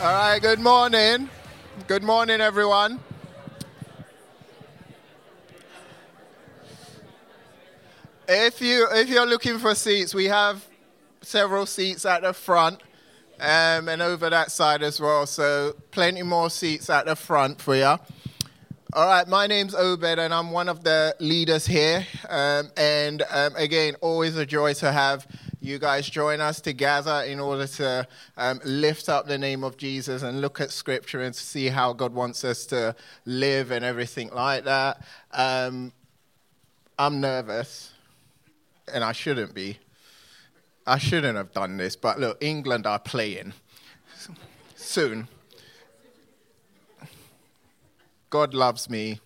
All right, good morning. Good morning, everyone. If you if you're looking for seats, we have several seats at the front um, and over that side as well. So plenty more seats at the front for you. All right, my name's Obed, and I'm one of the leaders here. Um, and um, again, always a joy to have you guys join us together in order to um, lift up the name of Jesus and look at Scripture and see how God wants us to live and everything like that. Um, I'm nervous, and I shouldn't be. I shouldn't have done this, but look, England are playing soon. God loves me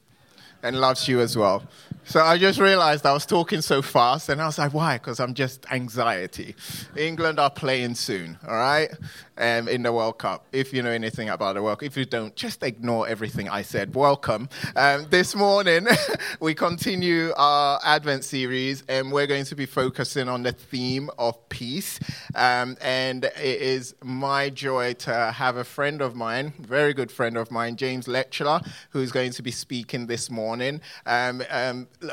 and loves you as well. So I just realized I was talking so fast, and I was like, why? Because I'm just anxiety. England are playing soon, all right, um, in the World Cup. If you know anything about the World Cup, if you don't, just ignore everything I said. Welcome. Um, this morning, we continue our Advent series, and we're going to be focusing on the theme of peace. Um, and it is my joy to have a friend of mine, very good friend of mine, James Leckler, who's going to be speaking this morning.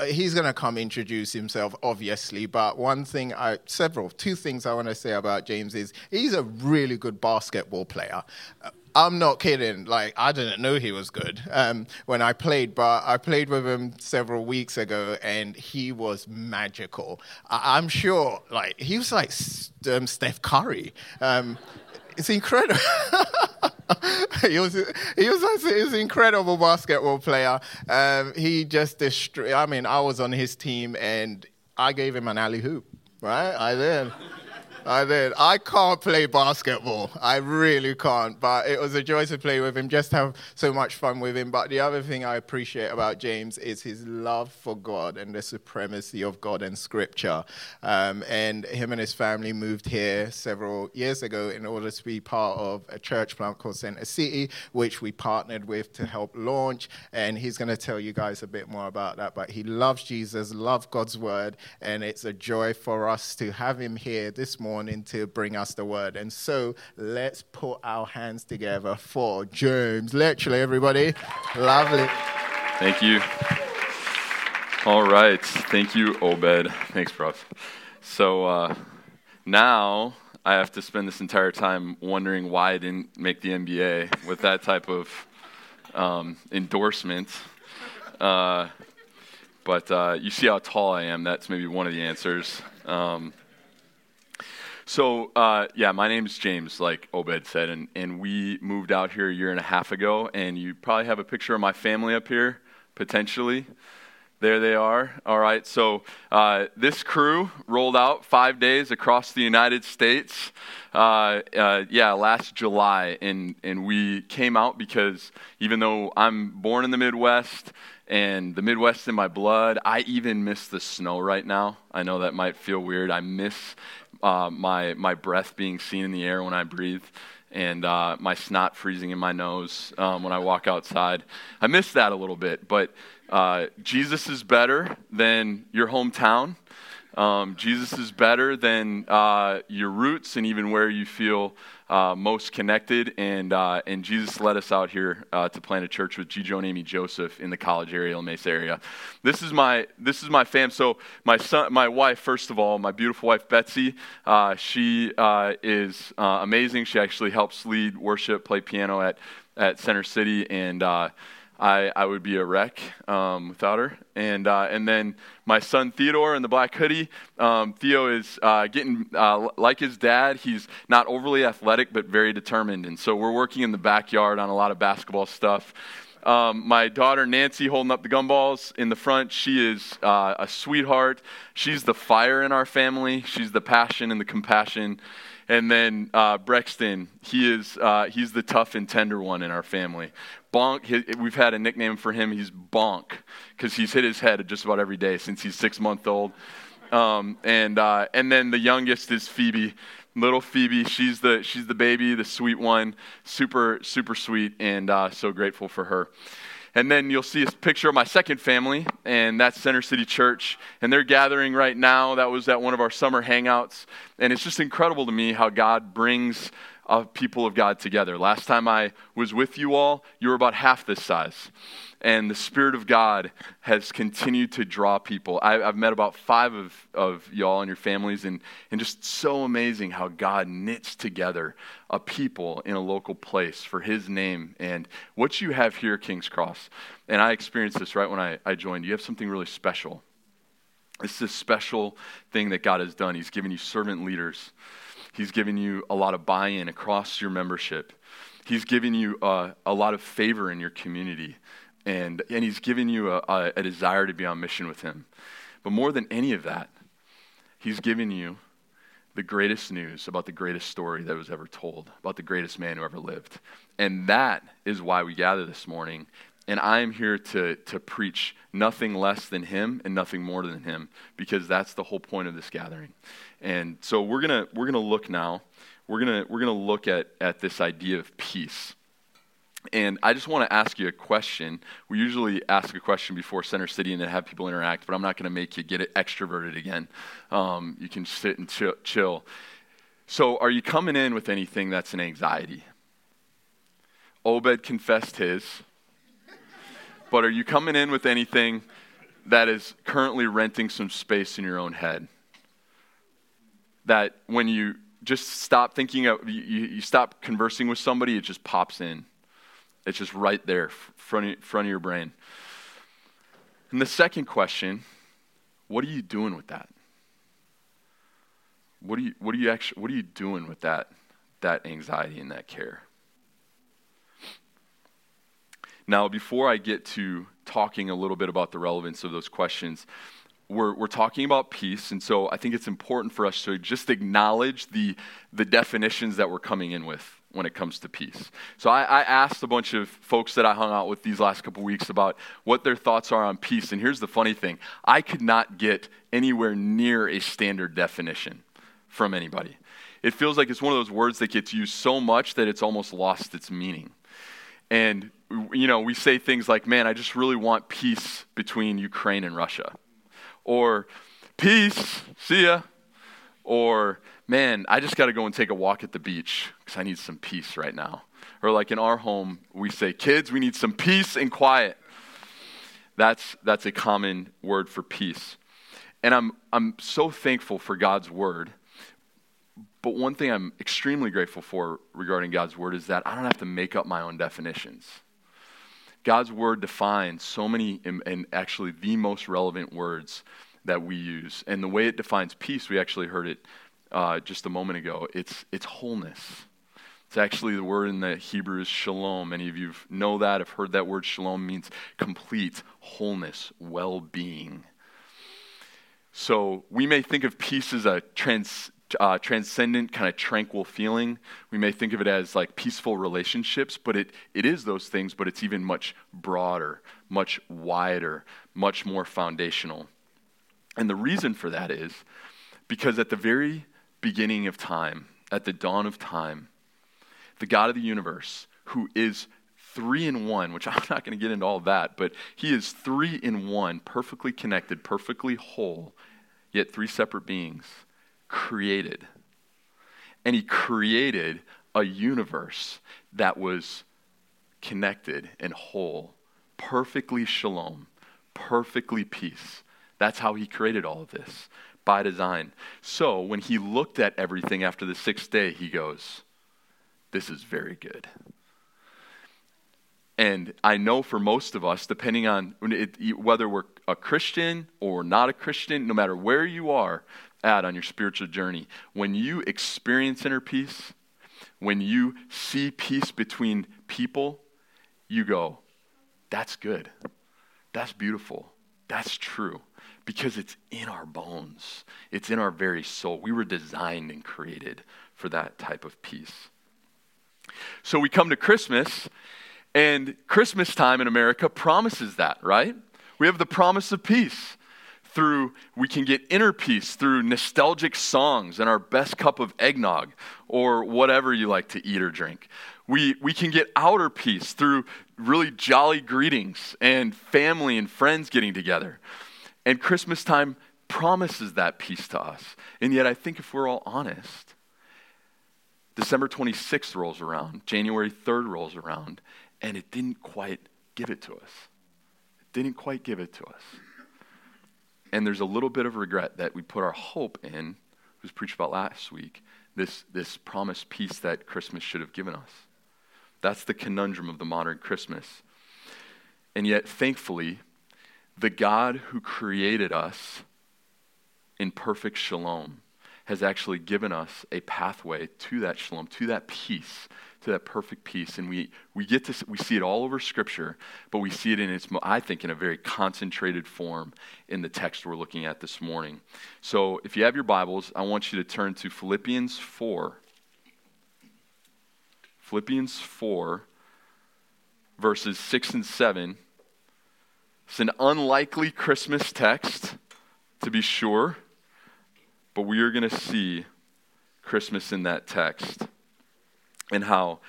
He's going to come introduce himself, obviously. But one thing, I, several, two things I want to say about James is he's a really good basketball player. I'm not kidding. Like I didn't know he was good um, when I played, but I played with him several weeks ago, and he was magical. I- am sure, like he was like um, Steph Curry. Um, it's incredible. he was he was he was an incredible basketball player. Um, he just destroyed. I mean, I was on his team and I gave him an alley-oop. Right, I did. I did. I can't play basketball. I really can't. But it was a joy to play with him, just have so much fun with him. But the other thing I appreciate about James is his love for God and the supremacy of God and Scripture. Um, and him and his family moved here several years ago in order to be part of a church plant called Center City, which we partnered with to help launch. And he's going to tell you guys a bit more about that. But he loves Jesus, loves God's word, and it's a joy for us to have him here this morning morning to bring us the word. And so let's put our hands together for James. Literally, everybody. Lovely. Thank you. All right. Thank you, Obed. Thanks, Prof. So uh, now I have to spend this entire time wondering why I didn't make the NBA with that type of um, endorsement. Uh, but uh, you see how tall I am. That's maybe one of the answers. Um, so, uh, yeah, my name's James, like Obed said, and, and we moved out here a year and a half ago. And you probably have a picture of my family up here, potentially. There they are. All right, so uh, this crew rolled out five days across the United States. Uh, uh, yeah, last July, and and we came out because even though I'm born in the Midwest and the Midwest in my blood, I even miss the snow right now. I know that might feel weird. I miss uh, my, my breath being seen in the air when I breathe and uh, my snot freezing in my nose um, when I walk outside. I miss that a little bit, but uh, Jesus is better than your hometown. Um, Jesus is better than uh, your roots and even where you feel uh, most connected. And, uh, and Jesus led us out here uh, to plant a church with Gijo and Amy Joseph in the college area, La Mesa area. This is my, this is my fam. So my son, my wife, first of all, my beautiful wife, Betsy, uh, she uh, is amazing. She actually helps lead worship, play piano at, at Center City. And I, I would be a wreck um, without her. And, uh, and then my son Theodore in the black hoodie. Um, Theo is uh, getting, uh, like his dad, he's not overly athletic, but very determined. And so we're working in the backyard on a lot of basketball stuff. Um, my daughter Nancy holding up the gumballs in the front. She is uh, a sweetheart. She's the fire in our family. She's the passion and the compassion. And then uh, Brexton, he is uh, he's the tough and tender one in our family. Bonk, his, we've had a nickname for him. He's Bonk because he's hit his head just about every day since he's six months old. Um, and uh, and then the youngest is Phoebe, little Phoebe. She's the she's the baby, the sweet one, super super sweet, and uh, so grateful for her. And then you'll see a picture of my second family, and that's Center City Church. And they're gathering right now. That was at one of our summer hangouts. And it's just incredible to me how God brings of people of God together. Last time I was with you all, you were about half this size. And the Spirit of God has continued to draw people. I, have met about five of, of y'all and your families, and, and just so amazing how God knits together a people in a local place for His name. And what you have here, King's Cross, and I experienced this right when I, I joined, you have something really special. It's this special thing that God has done. He's given you servant leaders He's given you a lot of buy in across your membership. He's given you uh, a lot of favor in your community. And, and He's given you a, a, a desire to be on mission with Him. But more than any of that, He's given you the greatest news about the greatest story that was ever told, about the greatest man who ever lived. And that is why we gather this morning. And I am here to, to preach nothing less than him and nothing more than him, because that's the whole point of this gathering. And so we're gonna we're gonna look now. We're gonna we're gonna look at at this idea of peace. And I just want to ask you a question. We usually ask a question before Center City and then have people interact, but I'm not going to make you get it extroverted again. Um, you can sit and chill. So, are you coming in with anything that's an anxiety? Obed confessed his. but are you coming in with anything that is currently renting some space in your own head? that when you just stop thinking of, you, you stop conversing with somebody, it just pops in. It's just right there, front of, front of your brain. And the second question, what are you doing with that? What are you, what are you actually, what are you doing with that, that anxiety and that care? Now, before I get to talking a little bit about the relevance of those questions, we're, we're talking about peace, and so I think it's important for us to just acknowledge the, the definitions that we're coming in with when it comes to peace. So I, I, asked a bunch of folks that I hung out with these last couple weeks about what their thoughts are on peace, and here's the funny thing I could not get anywhere near a standard definition from anybody. It feels like it's one of those words that gets used so much that it's almost lost its meaning. And, you know, we say things like, man, I just really want peace between Ukraine and Russia or peace, see ya, or man, I just got to go and take a walk at the beach because I need some peace right now. Or like in our home, we say, kids, we need some peace and quiet. That's, that's a common word for peace. And I'm, I'm so thankful for God's word. But one thing I'm extremely grateful for regarding God's word is that I don't have to make up my own definitions. God's word defines so many, and actually the most relevant words that we use. And the way it defines peace, we actually heard it uh, just a moment ago. It's, it's wholeness. It's actually the word in the Hebrew is shalom. Many of you know that, have heard that word shalom means complete wholeness, well being. So we may think of peace as a trans, uh, transcendent, kind of tranquil feeling. We may think of it as like peaceful relationships, but it, it is those things, but it's even much broader, much wider, much more foundational. And the reason for that is because at the very beginning of time, at the dawn of time, the God of the universe, who is three in one, which I'm not going to get into all that, but he is three in one, perfectly connected, perfectly whole, yet three separate beings created. And he created a universe that was connected and whole, perfectly shalom, perfectly peace. That's how he created all of this by design. So when he looked at everything after the sixth day, he goes, This is very good. And I know for most of us, depending on whether we're a Christian or not a Christian, no matter where you are, at on your spiritual journey. When you experience inner peace, when you see peace between people, you go, that's good. That's beautiful. That's true. Because it's in our bones, it's in our very soul. We were designed and created for that type of peace. So we come to Christmas, and Christmas time in America promises that, right? We have the promise of peace through we can get inner peace through nostalgic songs and our best cup of eggnog or whatever you like to eat or drink we, we can get outer peace through really jolly greetings and family and friends getting together and christmas time promises that peace to us and yet i think if we're all honest December 26th rolls around, January 3rd rolls around, and it didn't quite give it to us. It didn't quite give it to us. And there's a little bit of regret that we put our hope in, was preached about last week, this, this promised peace that Christmas should have given us. That's the conundrum of the modern Christmas. And yet, thankfully, the God who created us in perfect shalom has actually given us a pathway to that shalom, to that peace, to that perfect peace. And we, we get to we see it all over Scripture, but we see it in its, I think, in a very concentrated form in the text we're looking at this morning. So if you have your Bibles, I want you to turn to Philippians 4. Philippians 4, verses 6 and 7. It's an unlikely Christmas text, to be sure, but we are going to see Christmas in that text and how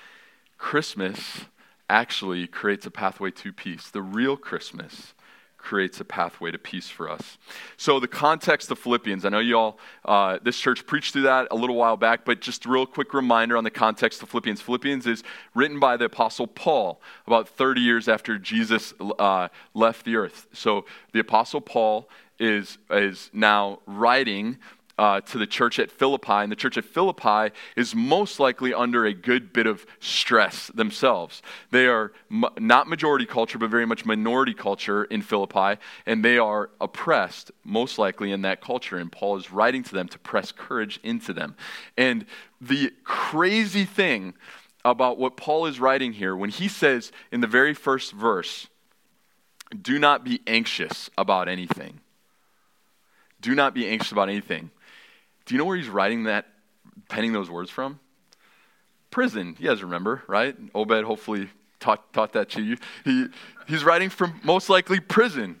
Christmas actually creates a pathway to peace. The real Christmas creates a pathway to peace for us. So, the context of Philippians, I know you all, uh, this church preached through that a little while back, but just a real quick reminder on the context of Philippians. Philippians is written by the Apostle Paul about 30 years after Jesus uh, left the earth. So, the Apostle Paul is, is now writing uh, to the church at Philippi, and the church at Philippi is most likely under a good bit of stress themselves. They are m- not majority culture, but very much minority culture in Philippi, and they are oppressed, most likely, in that culture. And Paul is writing to them to press courage into them. And the crazy thing about what Paul is writing here, when he says in the very first verse, do not be anxious about anything. Do not be anxious about anything. Do you know where he's writing that, penning those words from? Prison. You guys remember, right? Obed hopefully taught, taught that to you. He, he's writing from most likely prison.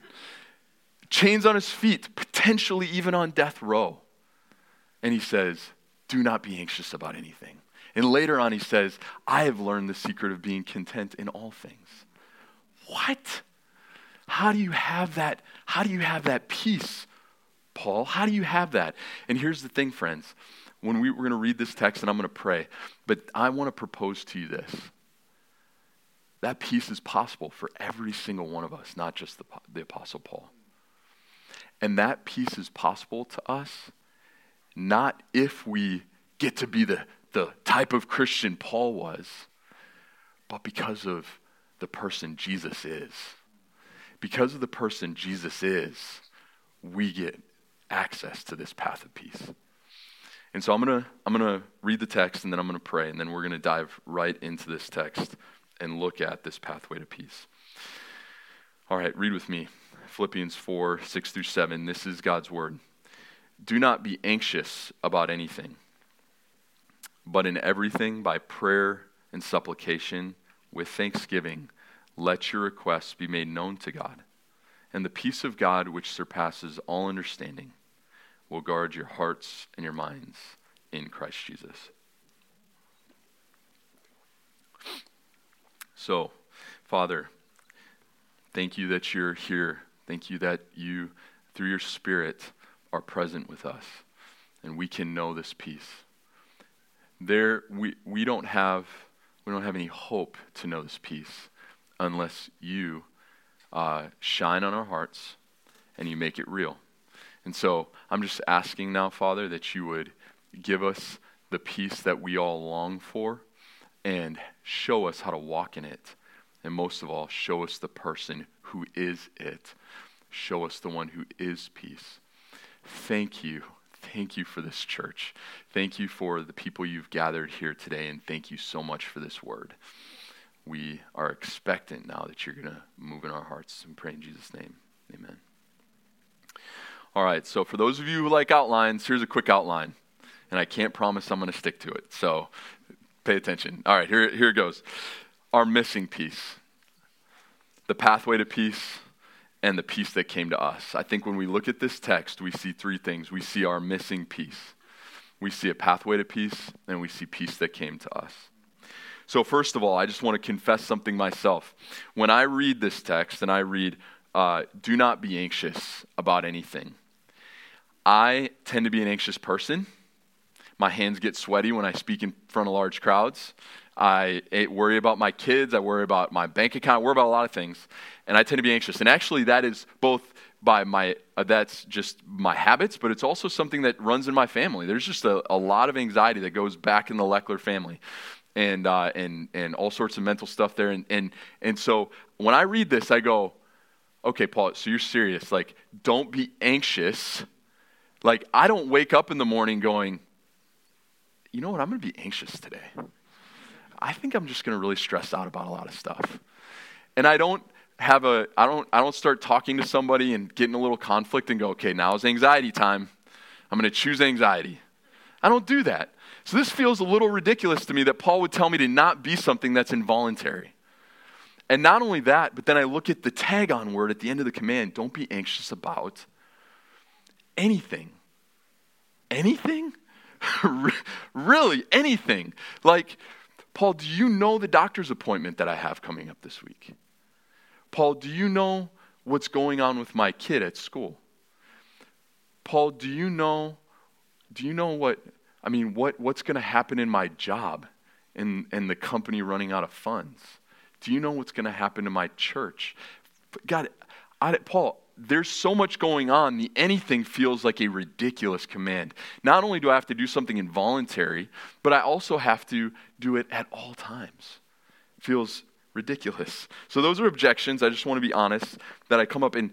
Chains on his feet, potentially even on death row. And he says, Do not be anxious about anything. And later on, he says, I have learned the secret of being content in all things. What? How do you have that? How do you have that peace Paul? How do you have that? And here's the thing, friends. When we, we're going to read this text and I'm going to pray, but I want to propose to you this. That peace is possible for every single one of us, not just the, the Apostle Paul. And that peace is possible to us not if we get to be the, the type of Christian Paul was, but because of the person Jesus is. Because of the person Jesus is, we get access to this path of peace. And so I'm going to I'm going to read the text and then I'm going to pray and then we're going to dive right into this text and look at this pathway to peace. All right, read with me. Philippians 4, 6 through 7. This is God's word. Do not be anxious about anything, but in everything by prayer and supplication with thanksgiving, let your requests be made known to God. And the peace of God, which surpasses all understanding, will guard your hearts and your minds in Christ Jesus. So, Father, thank you that you're here. Thank you that you, through your Spirit, are present with us, and we can know this peace. There, we, we don't have we don't have any hope to know this peace unless you uh, shine on our hearts and you make it real. And so I'm just asking now, Father, that you would give us the peace that we all long for and show us how to walk in it. And most of all, show us the person who is it. Show us the one who is peace. Thank you. Thank you for this church. Thank you for the people you've gathered here today, and thank you so much for this word. We are expectant now that you're going to move in our hearts and pray in Jesus' name. Amen. All right, so for those of you who like outlines, here's a quick outline. And I can't promise I'm going to stick to it. So pay attention. All right, here, here it goes. Our missing piece, the pathway to peace, and the peace that came to us. I think when we look at this text, we see three things. We see our missing piece, we see a pathway to peace, and we see peace that came to us. So, first of all, I just want to confess something myself. When I read this text and I read, uh, do not be anxious about anything, I tend to be an anxious person. my hands get sweaty when I speak in front of large crowds. I worry about my kids. I worry about my bank account. I worry about a lot of things. And I tend to be anxious. And actually, that is both by my, uh, that's just my habits, but it's also something that runs in my family. There's just a, a lot of anxiety that goes back in the Leckler family. And, uh, and, and all sorts of mental stuff there. And, and, and so when I read this, I go, okay, Paul, so you're serious. Like, don't be anxious. Like, I don't wake up in the morning going, you know what, I'm going to be anxious today. I think I'm just going to really stress out about a lot of stuff. And I don't have a I don't I don't start talking to somebody and getting a little conflict and go, "Okay, now is anxiety time. I'm going to choose anxiety." I don't do that. So this feels a little ridiculous to me that Paul would tell me to not be something that's involuntary. And not only that, but then I look at the tag on word at the end of the command, don't be anxious about anything. Anything? really, anything. Like Paul, do you know the doctor's appointment that I have coming up this week? Paul, do you know what's going on with my kid at school? Paul, do you know do you know what I mean what, what's going to happen in my job and, and the company running out of funds? Do you know what's going to happen to my church? God, I, Paul, there's so much going on, the anything feels like a ridiculous command. Not only do I have to do something involuntary, but I also have to do it at all times. It feels ridiculous. So those are objections. I just want to be honest that I come up and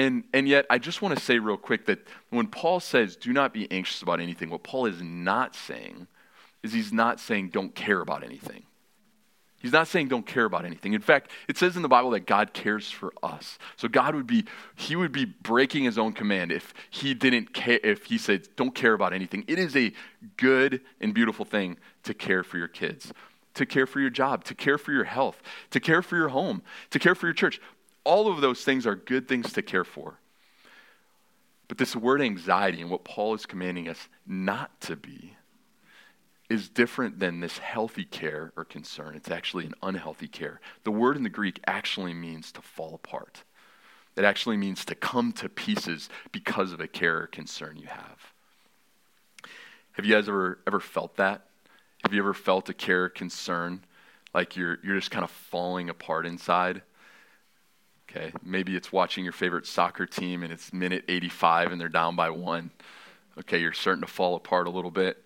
and and yet I just want to say real quick that when Paul says do not be anxious about anything, what Paul is not saying is he's not saying don't care about anything. He's not saying don't care about anything. In fact, it says in the Bible that God cares for us. So God would be he would be breaking his own command if he didn't care if he said don't care about anything. It is a good and beautiful thing to care for your kids, to care for your job, to care for your health, to care for your home, to care for your church. All of those things are good things to care for. But this word anxiety and what Paul is commanding us not to be is different than this healthy care or concern. It's actually an unhealthy care. The word in the Greek actually means to fall apart. It actually means to come to pieces because of a care or concern you have. Have you guys ever ever felt that? Have you ever felt a care or concern like you're you're just kind of falling apart inside? Okay, maybe it's watching your favorite soccer team and it's minute 85 and they're down by 1. Okay, you're starting to fall apart a little bit.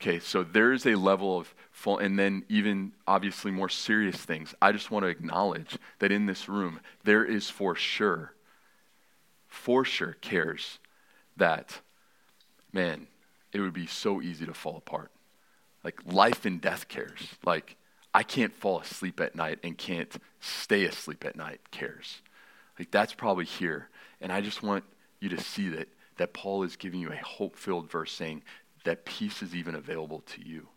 Okay, so there is a level of full, and then even obviously more serious things. I just want to acknowledge that in this room, there is for sure, for sure cares that, man, it would be so easy to fall apart. Like life and death cares. Like I can't fall asleep at night and can't stay asleep at night cares. Like that's probably here. And I just want you to see that that Paul is giving you a hope-filled verse saying that peace is even available to you.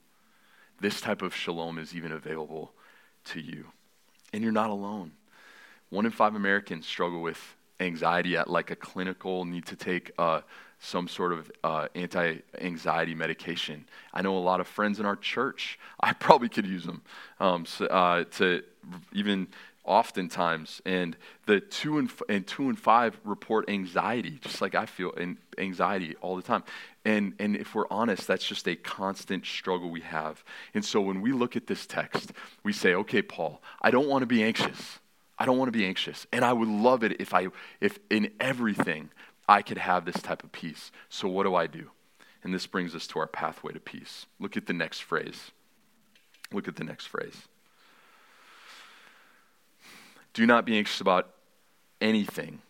This type of shalom is even available to you. And you're not alone. One in five Americans struggle with anxiety at like a clinical, need to take uh, some sort of uh, anti anxiety medication. I know a lot of friends in our church, I probably could use them um, so, uh, to even oftentimes and the two and, and two and five report anxiety just like i feel anxiety all the time. And and if we're honest that's just a constant struggle we have. And so when we look at this text we say okay paul i don't want to be anxious. I don't want to be anxious. And i would love it if i if in everything i could have this type of peace. So what do i do? And this brings us to our pathway to peace. Look at the next phrase. Look at the next phrase. Do not be anxious about anything,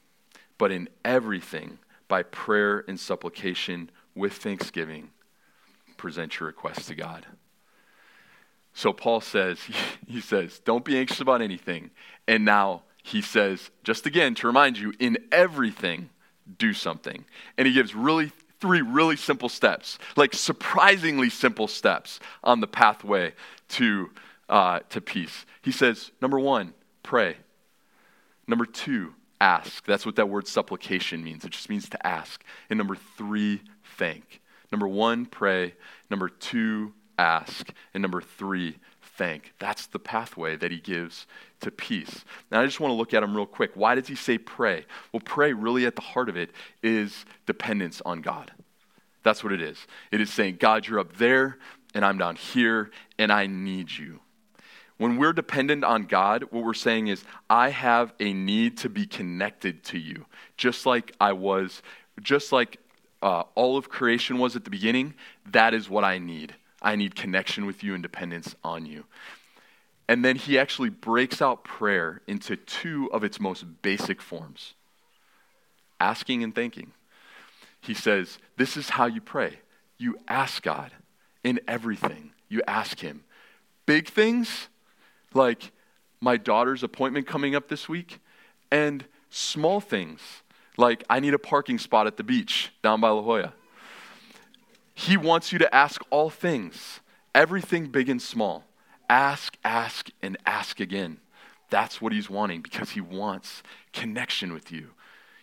but in everything, by prayer and supplication with thanksgiving, present your requests to God. So Paul says, he says, don't be anxious about anything. And now he says, just again to remind you, in everything, do something. And he gives really three really simple steps, like surprisingly simple steps on the pathway to, uh, to peace. He says, number one, pray. Number two, ask. That's what that word supplication means. It just means to ask. And number three, thank. Number one, pray. Number two, ask. And number three, thank. That's the pathway that he gives to peace. Now, I just want to look at him real quick. Why does he say pray? Well, pray, really at the heart of it, is dependence on God. That's what it is. It is saying, God, you're up there, and I'm down here, and I need you. When we're dependent on God, what we're saying is, I have a need to be connected to you, just like I was, just like uh, all of creation was at the beginning. That is what I need. I need connection with you and dependence on you. And then he actually breaks out prayer into two of its most basic forms asking and thanking. He says, This is how you pray. You ask God in everything, you ask Him. Big things, like my daughter's appointment coming up this week, and small things, like I need a parking spot at the beach down by La Jolla. He wants you to ask all things, everything big and small. Ask, ask, and ask again. That's what he's wanting because he wants connection with you.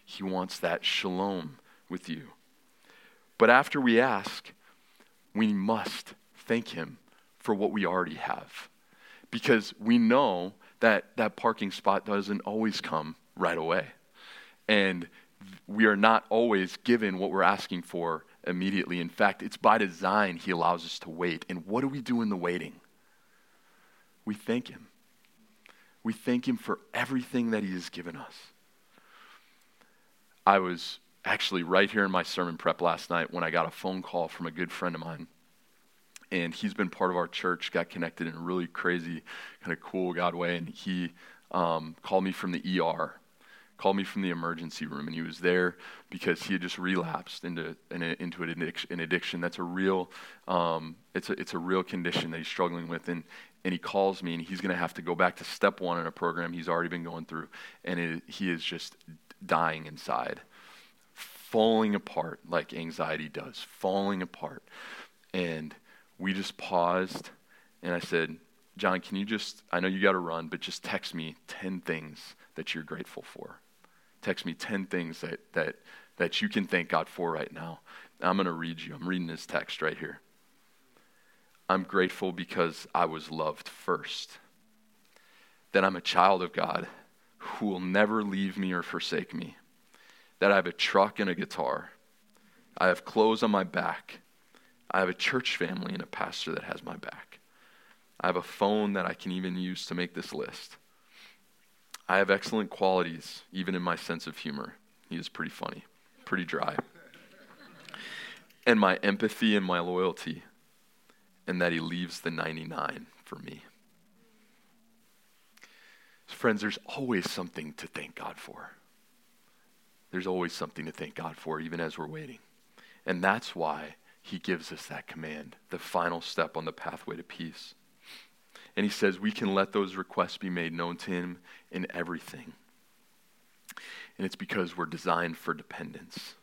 He wants that shalom with you. But after we ask, we must thank him for what we already have. Because we know that that parking spot doesn't always come right away. And we are not always given what we're asking for immediately. In fact, it's by design he allows us to wait. And what do we do in the waiting? We thank him. We thank him for everything that he has given us. I was actually right here in my sermon prep last night when I got a phone call from a good friend of mine. And he's been part of our church, got connected in a really crazy, kind of cool God way. And he um, called me from the ER called me from the emergency room, and he was there because he had just relapsed into an, into an addiction. That's a real, um, it's a it's a real condition that he's struggling with, and and he calls me, and he's going to have to go back to step one in a program he's already been going through, and it, he is just dying inside, falling apart like anxiety does, falling apart, and we just paused, and I said. John, can you just, I know you got to run, but just text me 10 things that you're grateful for text me 10 things that, that, that you can thank God for right now. I'm going to read you. I'm reading this text right here. I'm grateful because I was loved first. That I'm a child of God who will never leave me or forsake me. That I have a truck and a guitar. I have clothes on my back. I have a church family and a pastor that has my back. I have a phone that I can even use to make this list. I have excellent qualities, even in my sense of humor. He is pretty funny, pretty dry. and my empathy and my loyalty, and that he leaves the 99 for me. Friends, there's always something to thank God for. There's always something to thank God for, even as we're waiting. And that's why he gives us that command, the final step on the pathway to peace. And he says we can let those requests be made known to him in everything. And it's because we're designed for dependence.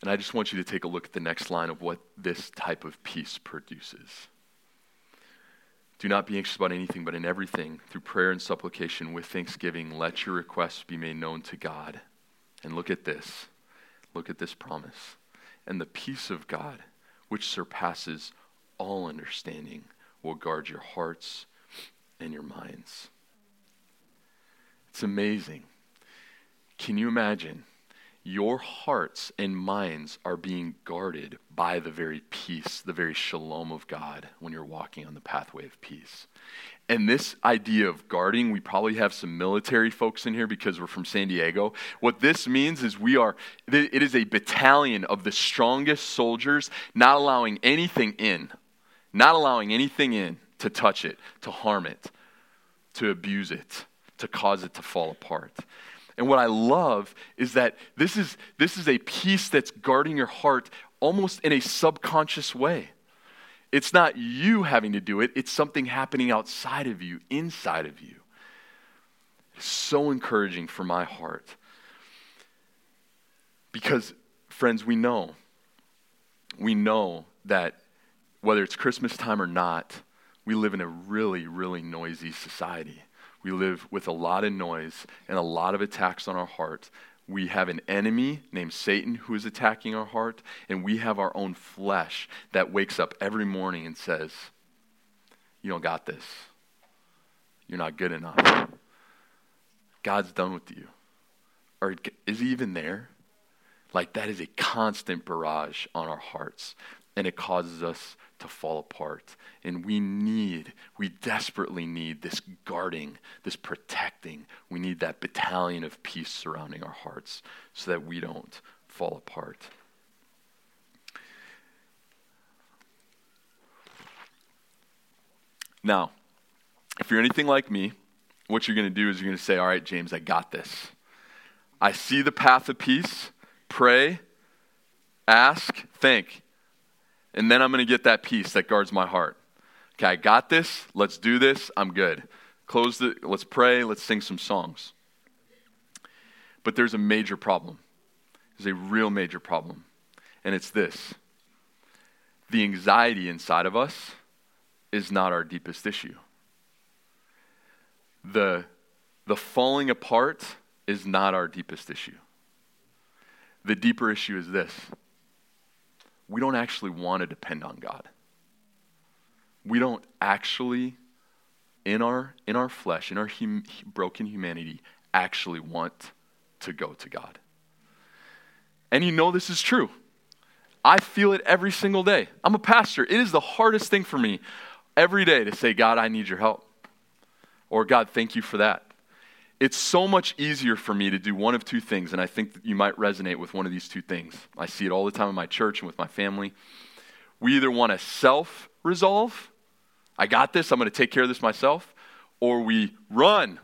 And I just want you to take a look at the next line of what this type of peace produces. Do not be anxious about anything, but in everything, through prayer and supplication with thanksgiving, let your requests be made known to God. And look at this. Look at this promise. And the peace of God, which surpasses all understanding, will guard your hearts and your minds. It's amazing. Can you imagine? Your hearts and minds are being guarded by the very peace, the very shalom of God when you're walking on the pathway of peace. And this idea of guarding, we probably have some military folks in here because we're from San Diego. What this means is we are, it is a battalion of the strongest soldiers, not allowing anything in not allowing anything in to touch it, to harm it, to abuse it, to cause it to fall apart. And what I love is that this is, this is a peace that's guarding your heart almost in a subconscious way. It's not you having to do it, it's something happening outside of you, inside of you. It's so encouraging for my heart. Because, friends, we know, we know that whether it's Christmas time or not, we live in a really, really noisy society. We live with a lot of noise and a lot of attacks on our heart. We have an enemy named Satan who is attacking our heart, and we have our own flesh that wakes up every morning and says, You don't got this. You're not good enough. God's done with you. Or is he even there? Like that is a constant barrage on our hearts, and it causes us to fall apart. And we need, we desperately need this guarding, this protecting. We need that battalion of peace surrounding our hearts so that we don't fall apart. Now, if you're anything like me, what you're going to do is you're going to say, All right, James, I got this. I see the path of peace. Pray, ask, think. And then I'm going to get that peace that guards my heart. Okay, I got this. Let's do this. I'm good. Close the, let's pray. Let's sing some songs. But there's a major problem. There's a real major problem. And it's this the anxiety inside of us is not our deepest issue. The, the falling apart is not our deepest issue. The deeper issue is this we don't actually want to depend on God. We don't actually, in our, in our flesh, in our hum, broken humanity, actually want to go to God. And you know this is true. I feel it every single day. I'm a pastor. It is the hardest thing for me every day to say, God, I need your help. Or, God, thank you for that. It's so much easier for me to do one of two things, and I think that you might resonate with one of these two things. I see it all the time in my church and with my family. We either want to self resolve, I got this, I'm going to take care of this myself, or we run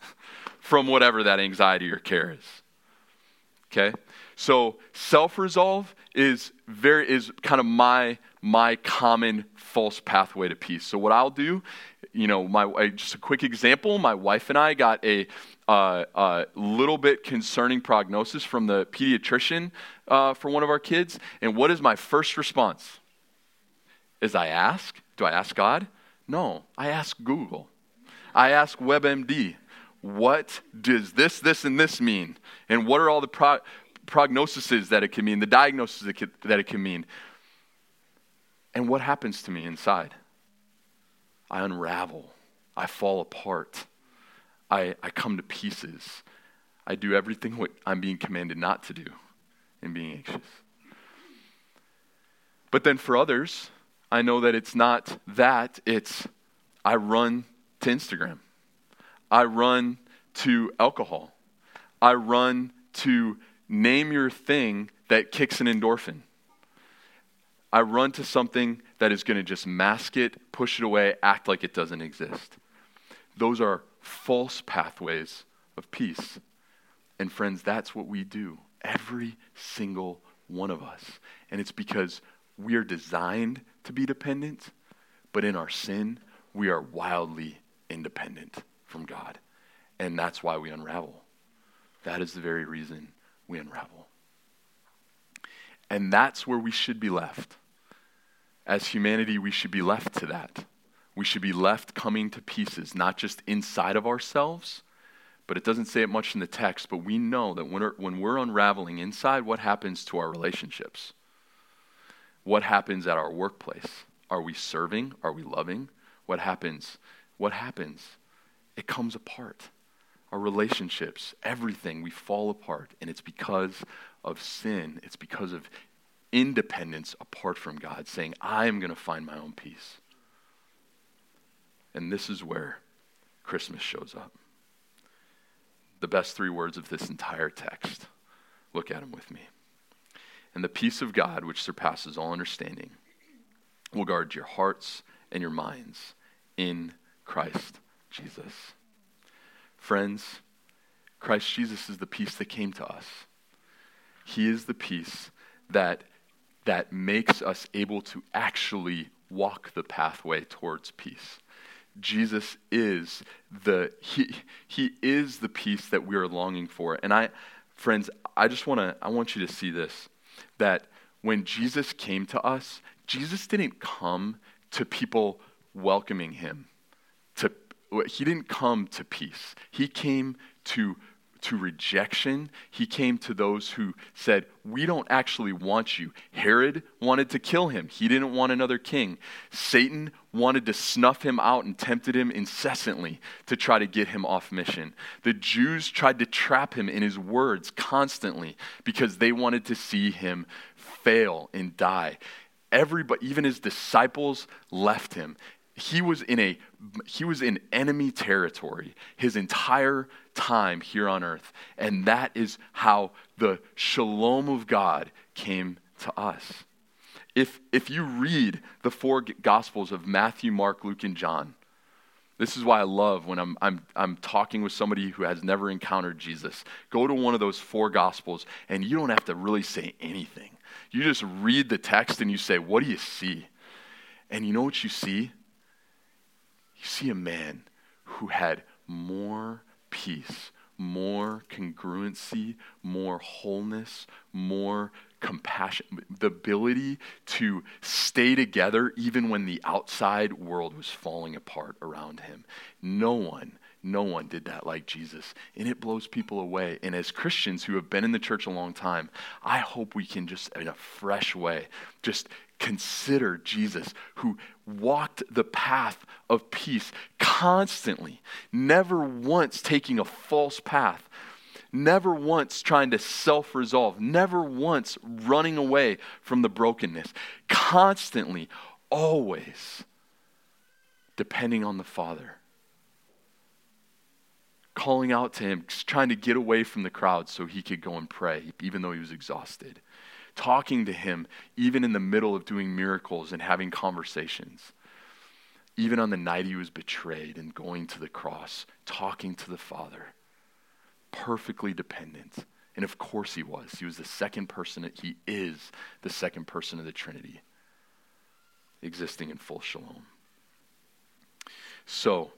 from whatever that anxiety or care is. Okay? So self resolve is very is kind of my my common false pathway to peace. So what I'll do, you know, my just a quick example. My wife and I got a uh, uh, little bit concerning prognosis from the pediatrician uh, for one of our kids, and what is my first response? Is I ask? Do I ask God? No, I ask Google. I ask WebMD. What does this, this, and this mean? And what are all the pro- prognoses that it can mean, the diagnosis that, that it can mean? And what happens to me inside? I unravel. I fall apart. I, I come to pieces. I do everything what I'm being commanded not to do in being anxious. But then for others, I know that it's not that, it's I run to Instagram. I run to alcohol. I run to name your thing that kicks an endorphin. I run to something that is going to just mask it, push it away, act like it doesn't exist. Those are false pathways of peace. And friends, that's what we do. Every single one of us. And it's because we are designed to be dependent, but in our sin, we are wildly independent from God. And that's why we unravel. That is the very reason we unravel. And that's where we should be left. As humanity, we should be left to that. We should be left coming to pieces, not just inside of ourselves, but it doesn't say it much in the text, but we know that when we're, when we're unraveling inside, what happens to our relationships? What happens at our workplace? Are we serving? Are we loving? What happens? What happens? It comes apart. Our relationships, everything, we fall apart. And it's because of sin. It's because of independence apart from God, saying, I am going to find my own peace. And this is where Christmas shows up. The best three words of this entire text. Look at them with me. And the peace of God, which surpasses all understanding, will guard your hearts and your minds in Christ Jesus. Friends, Christ Jesus is the peace that came to us. He is the peace that, that makes us able to actually walk the pathway towards peace. Jesus is the he, he is the peace that we are longing for. And I friends, I just want to I want you to see this that when Jesus came to us, Jesus didn't come to people welcoming him. He didn't come to peace. He came to to rejection. He came to those who said, We don't actually want you. Herod wanted to kill him, he didn't want another king. Satan wanted to snuff him out and tempted him incessantly to try to get him off mission. The Jews tried to trap him in his words constantly because they wanted to see him fail and die. Everybody, even his disciples left him he was in a he was in enemy territory his entire time here on earth and that is how the shalom of god came to us if if you read the four gospels of matthew mark luke and john this is why I love when I'm, I'm, I'm talking with somebody who has never encountered Jesus. Go to one of those four gospels, and you don't have to really say anything. You just read the text and you say, What do you see? And you know what you see? You see a man who had more peace, more congruency, more wholeness, more compassion, the ability to stay together even when the outside world was falling apart around him. No one, no one did that like Jesus. And it blows people away. And as Christians who have been in the church a long time, I hope we can just, in a fresh way, just consider Jesus, who walked the path of peace constantly, never once taking a false path, never once trying to self resolve, never once running away from the brokenness, constantly, always depending on the Father. Calling out to him, trying to get away from the crowd so he could go and pray, even though he was exhausted talking to him even in the middle of doing miracles and having conversations. Even on the night he was betrayed and going to the cross, talking to the Father. Perfectly dependent. And of course he was. He was the second person, he is the second person of the Trinity, existing in full shalom. So,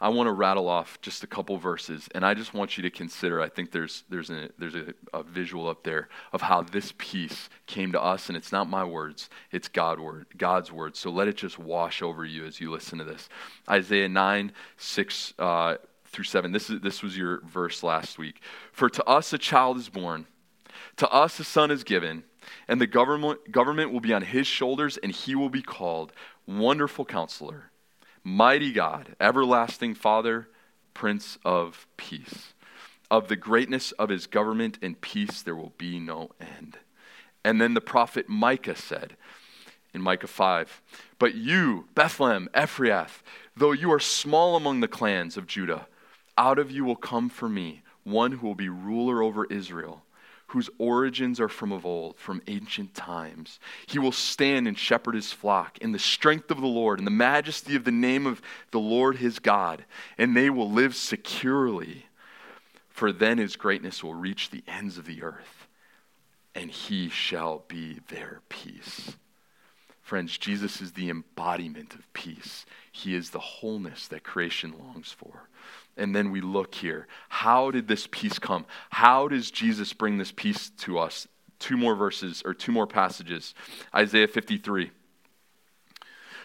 I want to rattle off just a couple verses, and I just want you to consider. I think there's there's a there's a, a, visual up there of how this peace came to us, and it's not my words; it's God word, God's word. So let it just wash over you as you listen to this. Isaiah nine six uh, through seven. This is this was your verse last week. For to us a child is born, to us a son is given, and the government government will be on his shoulders, and he will be called Wonderful Counselor Mighty God, everlasting Father, Prince of Peace. Of the greatness of his government and peace, there will be no end. And then the prophet Micah said in Micah 5 But you, Bethlehem, Ephrathah, though you are small among the clans of Judah, out of you will come for me one who will be ruler over Israel whose origins are from of old, from ancient times. He will stand and shepherd his flock in the strength of the Lord, in the majesty of the name of the Lord his God, and they will live securely. For then his greatness will reach the ends of the earth, and he shall be their peace. Friends, Jesus is the embodiment of peace. He is the wholeness that creation longs for. And then we look here. How did this peace come? How does Jesus bring this peace to us? Two more verses or two more passages. Isaiah 53.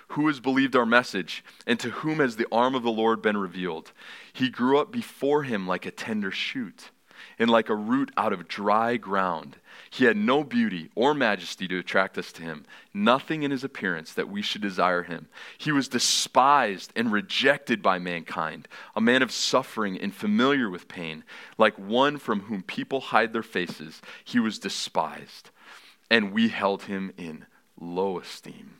Who has believed our message, and to whom has the arm of the Lord been revealed? He grew up before him like a tender shoot, and like a root out of dry ground. He had no beauty or majesty to attract us to him, nothing in his appearance that we should desire him. He was despised and rejected by mankind, a man of suffering and familiar with pain, like one from whom people hide their faces. He was despised, and we held him in low esteem.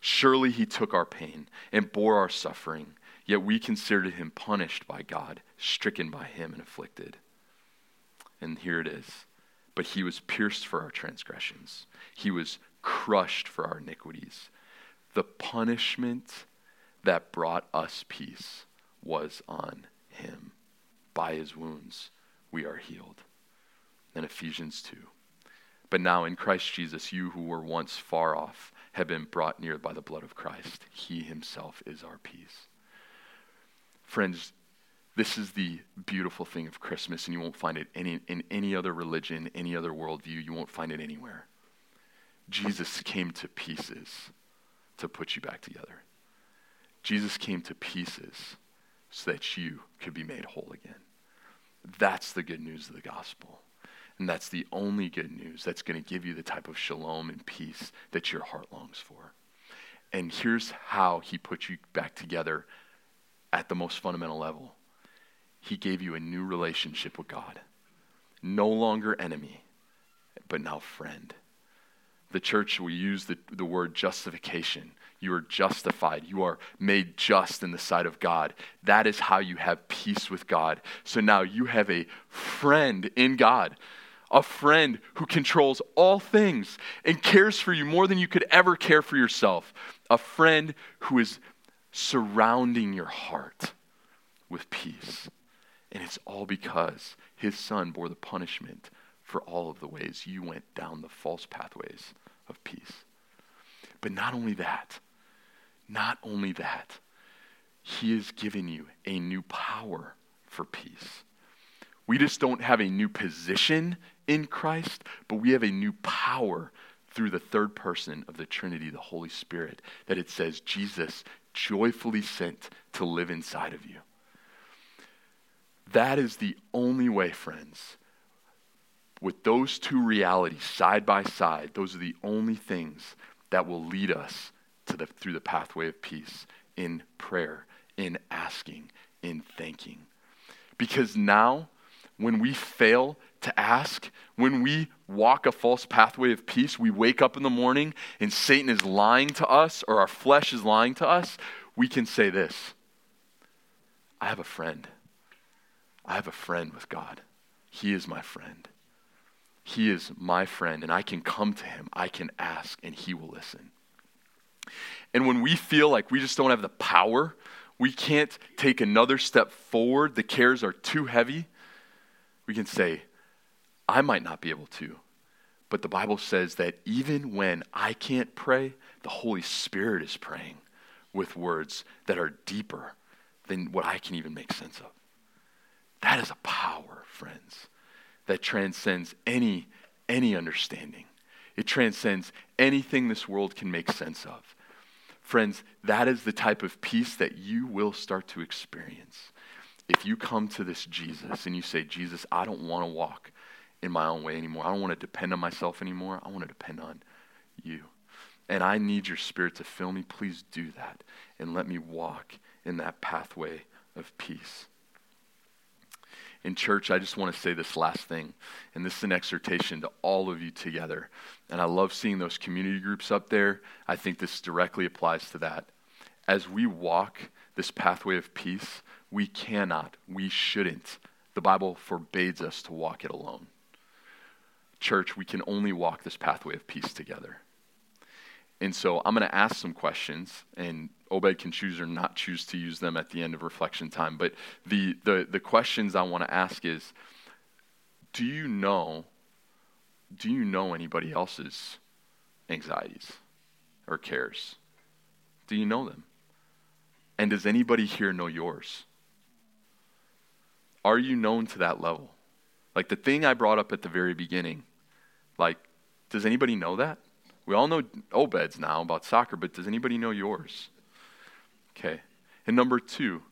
Surely he took our pain and bore our suffering, yet we considered him punished by God, stricken by him, and afflicted. And here it is but he was pierced for our transgressions, he was crushed for our iniquities. The punishment that brought us peace was on him. By his wounds, we are healed. And Ephesians 2. But now in Christ Jesus, you who were once far off have been brought near by the blood of Christ. He himself is our peace. Friends, this is the beautiful thing of Christmas, and you won't find it any, in any other religion, any other worldview. You won't find it anywhere. Jesus came to pieces to put you back together. Jesus came to pieces so that you could be made whole again. That's the good news of the gospel. And that's the only good news that's going to give you the type of shalom and peace that your heart longs for. And here's how he put you back together at the most fundamental level He gave you a new relationship with God. No longer enemy, but now friend. The church will use the, the word justification. You are justified. You are made just in the sight of God. That is how you have peace with God. So now you have a friend in God, a friend who controls all things and cares for you more than you could ever care for yourself, a friend who is surrounding your heart with peace. And it's all because his son bore the punishment for all of the ways you went down the false pathways of peace. But not only that, not only that, he has given you a new power for peace. We just don't have a new position in Christ, but we have a new power through the third person of the Trinity, the Holy Spirit, that it says Jesus joyfully sent to live inside of you. That is the only way, friends, with those two realities side by side, those are the only things that will lead us to the, through the pathway of peace in prayer, in asking, in thanking. Because now, when we fail to ask, when we walk a false pathway of peace, we wake up in the morning and Satan is lying to us or our flesh is lying to us, we can say this I have a friend. I have a friend with God. He is my friend. He is my friend, and I can come to him, I can ask, and he will listen. And when we feel like we just don't have the power, we can't take another step forward, the cares are too heavy, we can say, I might not be able to. But the Bible says that even when I can't pray, the Holy Spirit is praying with words that are deeper than what I can even make sense of. That is a power, friends that transcends any, any understanding. It transcends anything this world can make sense of. Friends, that is the type of peace that you will start to experience. If you come to this Jesus and you say, Jesus, I don't want to walk in my own way anymore. I don't want to depend on myself anymore. I want to depend on you. And I need your spirit to fill me. Please do that and let me walk in that pathway of peace in church, I just want to say this last thing. And this is an exhortation to all of you together. And I love seeing those community groups up there. I think this directly applies to that. As we walk this pathway of peace, we cannot, we shouldn't. The Bible forbids us to walk it alone. Church, we can only walk this pathway of peace together. And so I'm going to ask some questions, and Obed can choose or not choose to use them at the end of reflection time. But the, the, the questions I want to ask is Do you know, do you know anybody else's anxieties or cares? Do you know them? And does anybody here know yours? Are you known to that level? Like the thing I brought up at the very beginning, like, does anybody know that? We all know Obed's now about soccer, but does anybody know yours? Okay. And number two,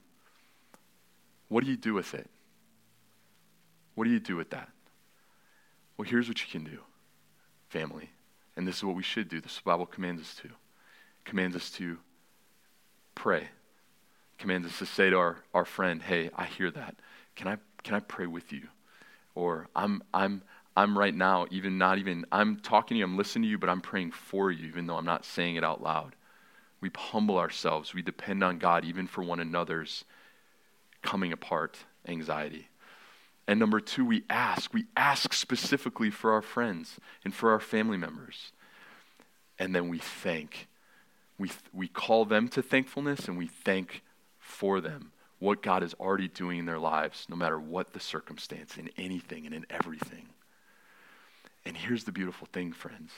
what do you do with it? What do you do with that? Well, here's what you can do, family. And this is what we should do. This the Bible commands us to. Commands us to pray. Commands us to say to our, our friend, hey, I hear that. Can I can I pray with you? Or I'm I'm I'm right now, even not even, I'm talking to you, I'm listening to you, but I'm praying for you, even though I'm not saying it out loud. We humble ourselves. We depend on God, even for one another's coming apart anxiety. And number two, we ask. We ask specifically for our friends and for our family members. And then we thank. We, we call them to thankfulness and we thank for them what God is already doing in their lives, no matter what the circumstance, in anything and in everything. And here's the beautiful thing, friends.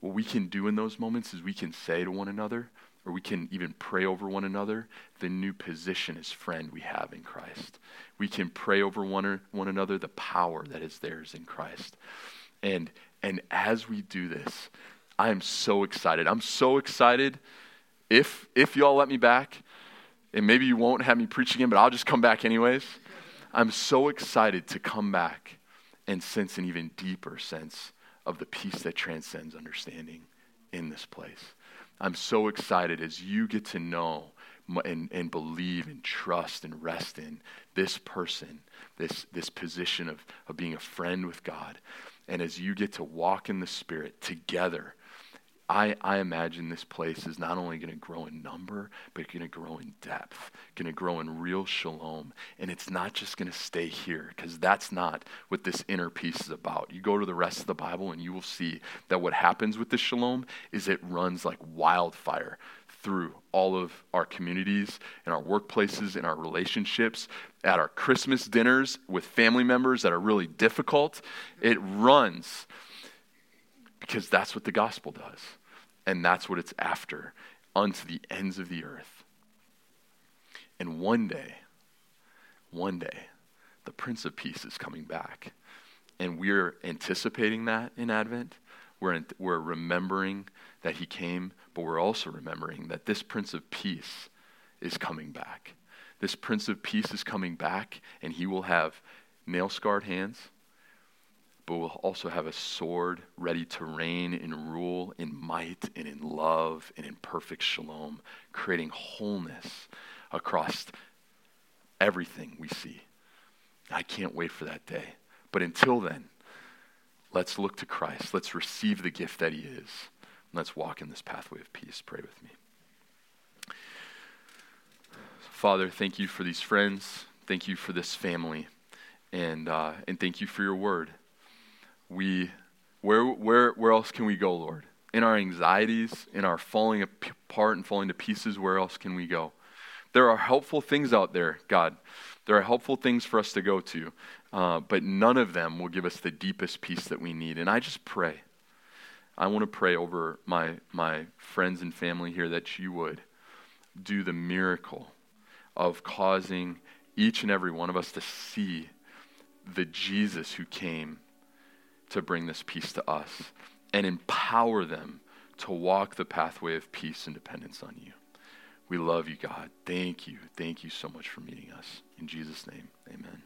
What we can do in those moments is we can say to one another, or we can even pray over one another, the new position as friend we have in Christ. We can pray over one, one another the power that is theirs in Christ. And, and as we do this, I am so excited. I'm so excited. If, if y'all let me back, and maybe you won't have me preach again, but I'll just come back anyways. I'm so excited to come back and sense an even deeper sense of the peace that transcends understanding in this place. I'm so excited as you get to know and, and believe and trust and rest in this person, this, this position of, of being a friend with God. And as you get to walk in the Spirit together, I, I imagine this place is not only going to grow in number, but going to grow in depth, going to grow in real shalom. And it's not just going to stay here, because that's not what this inner peace is about. You go to the rest of the Bible, and you will see that what happens with the shalom is it runs like wildfire through all of our communities, in our workplaces, in our relationships, at our Christmas dinners with family members that are really difficult. It runs because that's what the gospel does. And that's what it's after unto the ends of the earth. And one day, one day, the Prince of Peace is coming back. And we're anticipating that in Advent. We're, in, we're remembering that he came, but we're also remembering that this Prince of Peace is coming back. This Prince of Peace is coming back, and he will have nail scarred hands but will also have a sword ready to reign and rule in might and in love and in perfect shalom, creating wholeness across everything we see. I can't wait for that day. But until then, let's look to Christ. Let's receive the gift that He is. Let's walk in this pathway of peace. Pray with me. Father, thank you for these friends. Thank you for this family. And, uh, and thank you for your word we where where where else can we go, Lord? In our anxieties, in our falling apart and falling to pieces, where else can we go? There are helpful things out there, God. There are helpful things for us to go to, uh, but none of them will give us the deepest peace that we need. And I just pray. I want to pray over my my friends and family here that you would do the miracle of causing each and every one of us to see the Jesus who came to bring this peace to us and empower them to walk the pathway of peace and dependence on you. We love you, God. Thank you. Thank you so much for meeting us. In Jesus' name, amen.